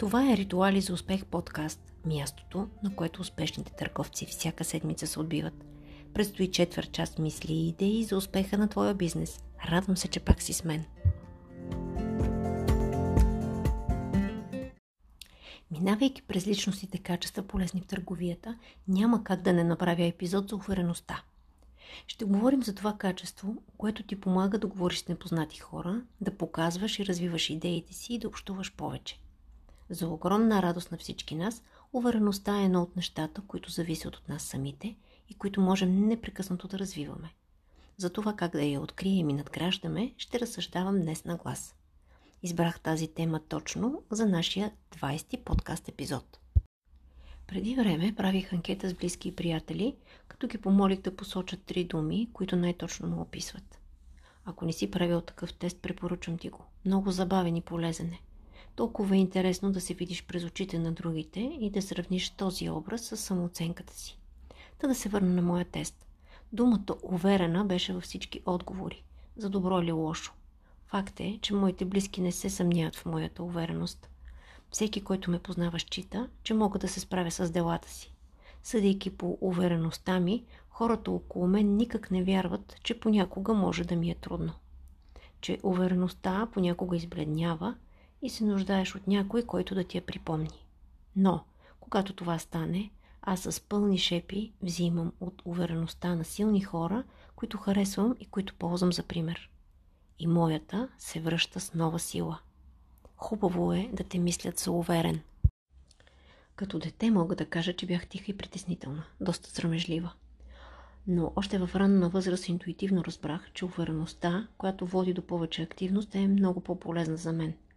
Това е Ритуали за успех подкаст, мястото, на което успешните търговци всяка седмица се отбиват. Предстои четвърт част мисли и идеи за успеха на твоя бизнес. Радвам се, че пак си с мен. Минавайки през личностите качества, полезни в търговията, няма как да не направя епизод за увереността. Ще говорим за това качество, което ти помага да говориш с непознати хора, да показваш и развиваш идеите си и да общуваш повече – за огромна радост на всички нас, увереността е едно от нещата, които зависят от нас самите и които можем непрекъснато да развиваме. За това как да я открием и надграждаме, ще разсъждавам днес на глас. Избрах тази тема точно за нашия 20-ти подкаст епизод. Преди време правих анкета с близки и приятели, като ги помолих да посочат три думи, които най-точно му описват. Ако не си правил такъв тест, препоръчвам ти го. Много забавен и полезен е. Толкова е интересно да се видиш през очите на другите и да сравниш този образ с самооценката си. Та да се върна на моя тест. Думата уверена беше във всички отговори. За добро или лошо. Факт е, че моите близки не се съмняват в моята увереност. Всеки, който ме познава, счита, че мога да се справя с делата си. Съдейки по увереността ми, хората около мен никак не вярват, че понякога може да ми е трудно. Че увереността понякога избледнява – и се нуждаеш от някой, който да ти я припомни. Но, когато това стане, аз с пълни шепи взимам от увереността на силни хора, които харесвам и които ползвам за пример. И моята се връща с нова сила. Хубаво е да те мислят за уверен. Като дете мога да кажа, че бях тиха и притеснителна, доста срамежлива. Но още в ранна възраст интуитивно разбрах, че увереността, която води до повече активност, е много по-полезна за мен –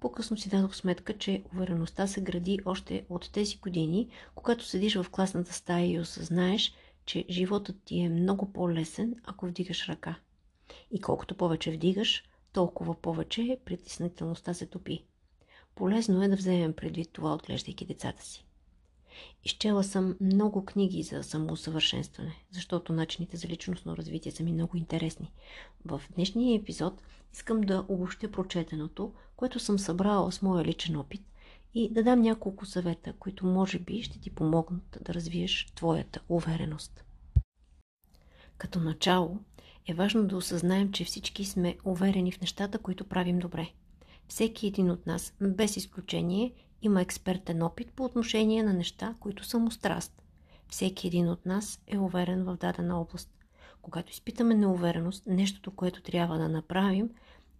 по-късно си дадох сметка, че увереността се гради още от тези години, когато седиш в класната стая и осъзнаеш, че животът ти е много по-лесен, ако вдигаш ръка. И колкото повече вдигаш, толкова повече притеснителността се топи. Полезно е да вземем предвид това, отглеждайки децата си. Изчела съм много книги за самоусъвършенстване, защото начините за личностно развитие са ми много интересни. В днешния епизод искам да обобщя прочетеното, което съм събрала с моя личен опит и да дам няколко съвета, които може би ще ти помогнат да развиеш твоята увереност. Като начало е важно да осъзнаем, че всички сме уверени в нещата, които правим добре. Всеки един от нас, без изключение, има експертен опит по отношение на неща, които са му страст. Всеки един от нас е уверен в дадена област. Когато изпитаме неувереност, нещото, което трябва да направим,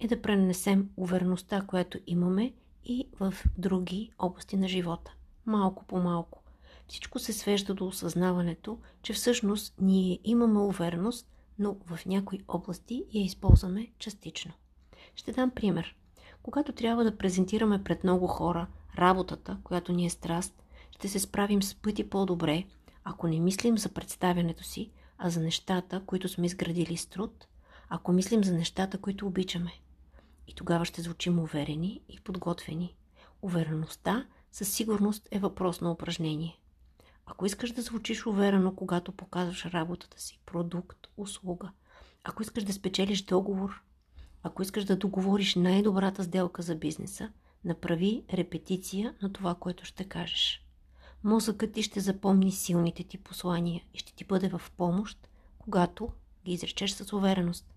е да пренесем увереността, която имаме и в други области на живота. Малко по малко. Всичко се свежда до осъзнаването, че всъщност ние имаме увереност, но в някои области я използваме частично. Ще дам пример. Когато трябва да презентираме пред много хора работата, която ни е страст, ще се справим с пъти по-добре, ако не мислим за представянето си, а за нещата, които сме изградили с труд, ако мислим за нещата, които обичаме. И тогава ще звучим уверени и подготвени. Увереността със сигурност е въпрос на упражнение. Ако искаш да звучиш уверено, когато показваш работата си, продукт, услуга, ако искаш да спечелиш договор, ако искаш да договориш най-добрата сделка за бизнеса, направи репетиция на това, което ще кажеш. Мозъкът ти ще запомни силните ти послания и ще ти бъде в помощ, когато ги изречеш с увереност.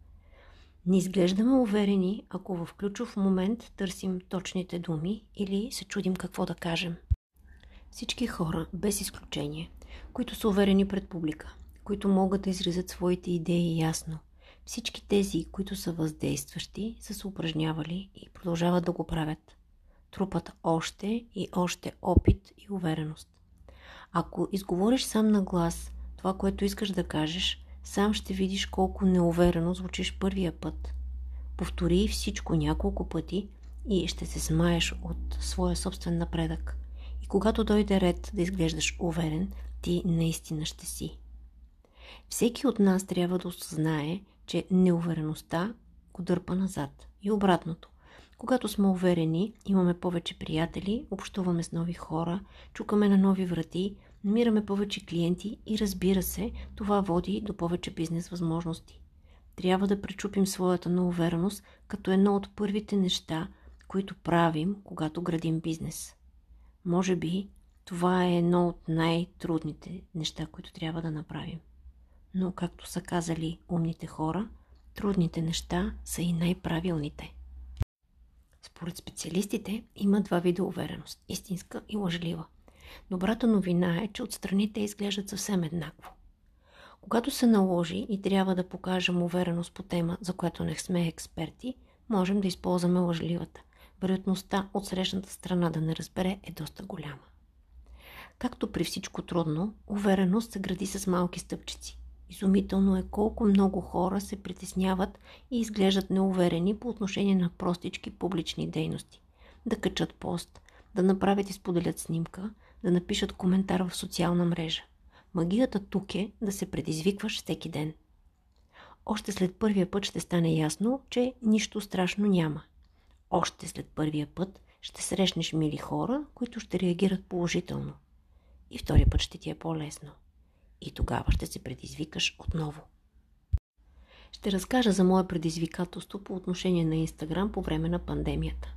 Не изглеждаме уверени, ако в ключов момент търсим точните думи или се чудим какво да кажем. Всички хора, без изключение, които са уверени пред публика, които могат да изразят своите идеи ясно, всички тези, които са въздействащи, са се упражнявали и продължават да го правят. Трупат още и още опит и увереност. Ако изговориш сам на глас това, което искаш да кажеш, сам ще видиш колко неуверено звучиш първия път. Повтори всичко няколко пъти и ще се смаеш от своя собствен напредък. И когато дойде ред да изглеждаш уверен, ти наистина ще си. Всеки от нас трябва да осъзнае, че неувереността го дърпа назад. И обратното. Когато сме уверени, имаме повече приятели, общуваме с нови хора, чукаме на нови врати, намираме повече клиенти и разбира се, това води до повече бизнес възможности. Трябва да пречупим своята неувереност като едно от първите неща, които правим, когато градим бизнес. Може би това е едно от най-трудните неща, които трябва да направим. Но, както са казали умните хора, трудните неща са и най-правилните. Според специалистите има два вида увереност – истинска и лъжлива. Добрата новина е, че отстрани те изглеждат съвсем еднакво. Когато се наложи и трябва да покажем увереност по тема, за която не сме експерти, можем да използваме лъжливата. Вероятността от срещната страна да не разбере е доста голяма. Както при всичко трудно, увереност се гради с малки стъпчици. Изумително е колко много хора се притесняват и изглеждат неуверени по отношение на простички публични дейности. Да качат пост, да направят и споделят снимка, да напишат коментар в социална мрежа. Магията тук е да се предизвикваш всеки ден. Още след първия път ще стане ясно, че нищо страшно няма. Още след първия път ще срещнеш мили хора, които ще реагират положително. И втория път ще ти е по-лесно. И тогава ще се предизвикаш отново. Ще разкажа за мое предизвикателство по отношение на Инстаграм по време на пандемията.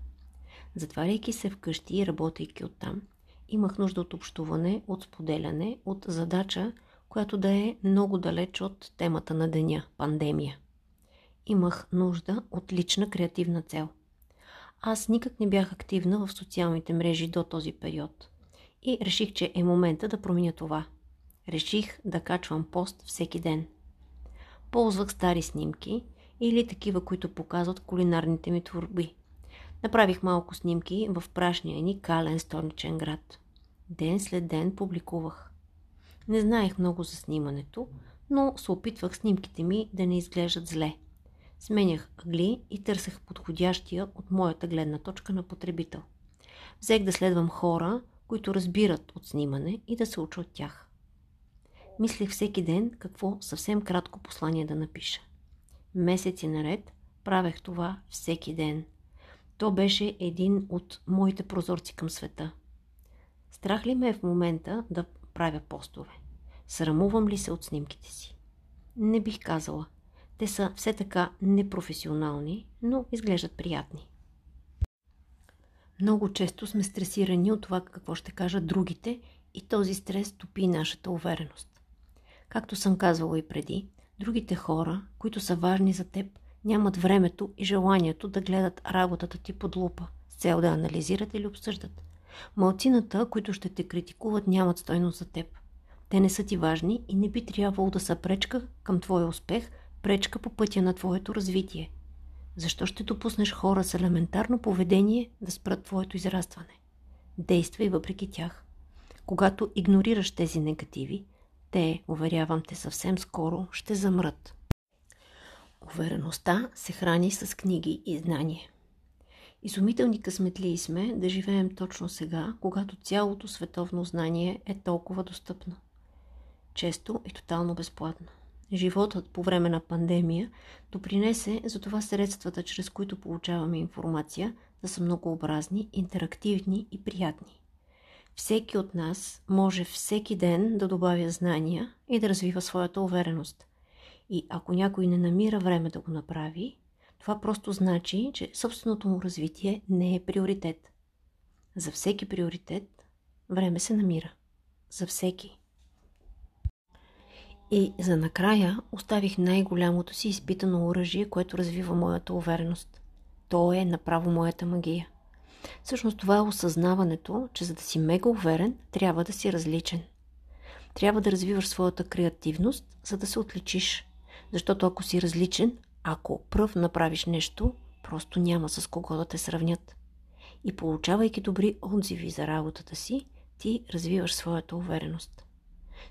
Затваряйки се вкъщи и работейки оттам, имах нужда от общуване, от споделяне, от задача, която да е много далеч от темата на деня – пандемия. Имах нужда от лична креативна цел. Аз никак не бях активна в социалните мрежи до този период. И реших, че е момента да променя това. Реших да качвам пост всеки ден. Ползвах стари снимки или такива, които показват кулинарните ми творби. Направих малко снимки в прашния ни кален столичен град. Ден след ден публикувах. Не знаех много за снимането, но се опитвах снимките ми да не изглеждат зле. Сменях ъгли и търсех подходящия от моята гледна точка на потребител. Взех да следвам хора, които разбират от снимане и да се уча от тях. Мислех всеки ден какво съвсем кратко послание да напиша. Месеци наред правех това всеки ден. То беше един от моите прозорци към света. Страх ли ме е в момента да правя постове? Срамувам ли се от снимките си? Не бих казала. Те са все така непрофесионални, но изглеждат приятни. Много често сме стресирани от това какво ще кажат другите и този стрес топи нашата увереност. Както съм казвала и преди, другите хора, които са важни за теб, нямат времето и желанието да гледат работата ти под лупа, с цел да анализират или обсъждат. Малцината, които ще те критикуват, нямат стойност за теб. Те не са ти важни и не би трябвало да са пречка към твоя успех, пречка по пътя на твоето развитие. Защо ще допуснеш хора с елементарно поведение да спрат твоето израстване? Действай въпреки тях. Когато игнорираш тези негативи, те, уверявам те, съвсем скоро ще замрат. Увереността се храни с книги и знание. Изумителни късметлии сме да живеем точно сега, когато цялото световно знание е толкова достъпно. Често и тотално безплатно. Животът по време на пандемия допринесе за това средствата, чрез които получаваме информация, да са многообразни, интерактивни и приятни. Всеки от нас може всеки ден да добавя знания и да развива своята увереност. И ако някой не намира време да го направи, това просто значи, че собственото му развитие не е приоритет. За всеки приоритет време се намира. За всеки. И за накрая оставих най-голямото си изпитано оръжие, което развива моята увереност. То е направо моята магия. Всъщност това е осъзнаването, че за да си мега уверен, трябва да си различен. Трябва да развиваш своята креативност, за да се отличиш. Защото ако си различен, ако пръв направиш нещо, просто няма с кого да те сравнят. И получавайки добри отзиви за работата си, ти развиваш своята увереност.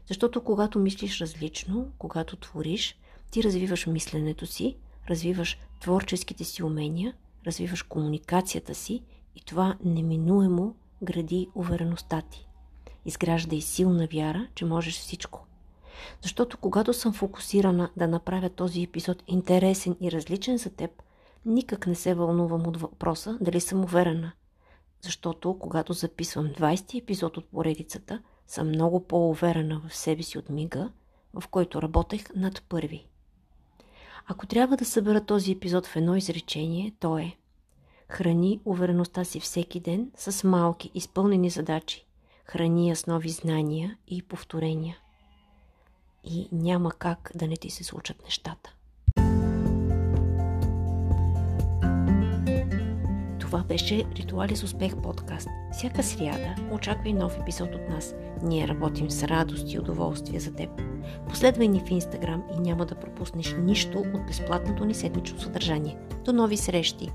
Защото когато мислиш различно, когато твориш, ти развиваш мисленето си, развиваш творческите си умения, развиваш комуникацията си и това неминуемо гради увереността ти. Изгражда и силна вяра, че можеш всичко. Защото когато съм фокусирана да направя този епизод интересен и различен за теб, никак не се вълнувам от въпроса дали съм уверена. Защото когато записвам 20 епизод от поредицата, съм много по-уверена в себе си от мига, в който работех над първи. Ако трябва да събера този епизод в едно изречение, то е Храни увереността си всеки ден с малки, изпълнени задачи. Храни я с нови знания и повторения. И няма как да не ти се случат нещата. Това беше Ритуали с успех подкаст. Всяка сряда очаквай нов епизод от нас. Ние работим с радост и удоволствие за теб. Последвай ни в Инстаграм и няма да пропуснеш нищо от безплатното ни седмично съдържание. До нови срещи!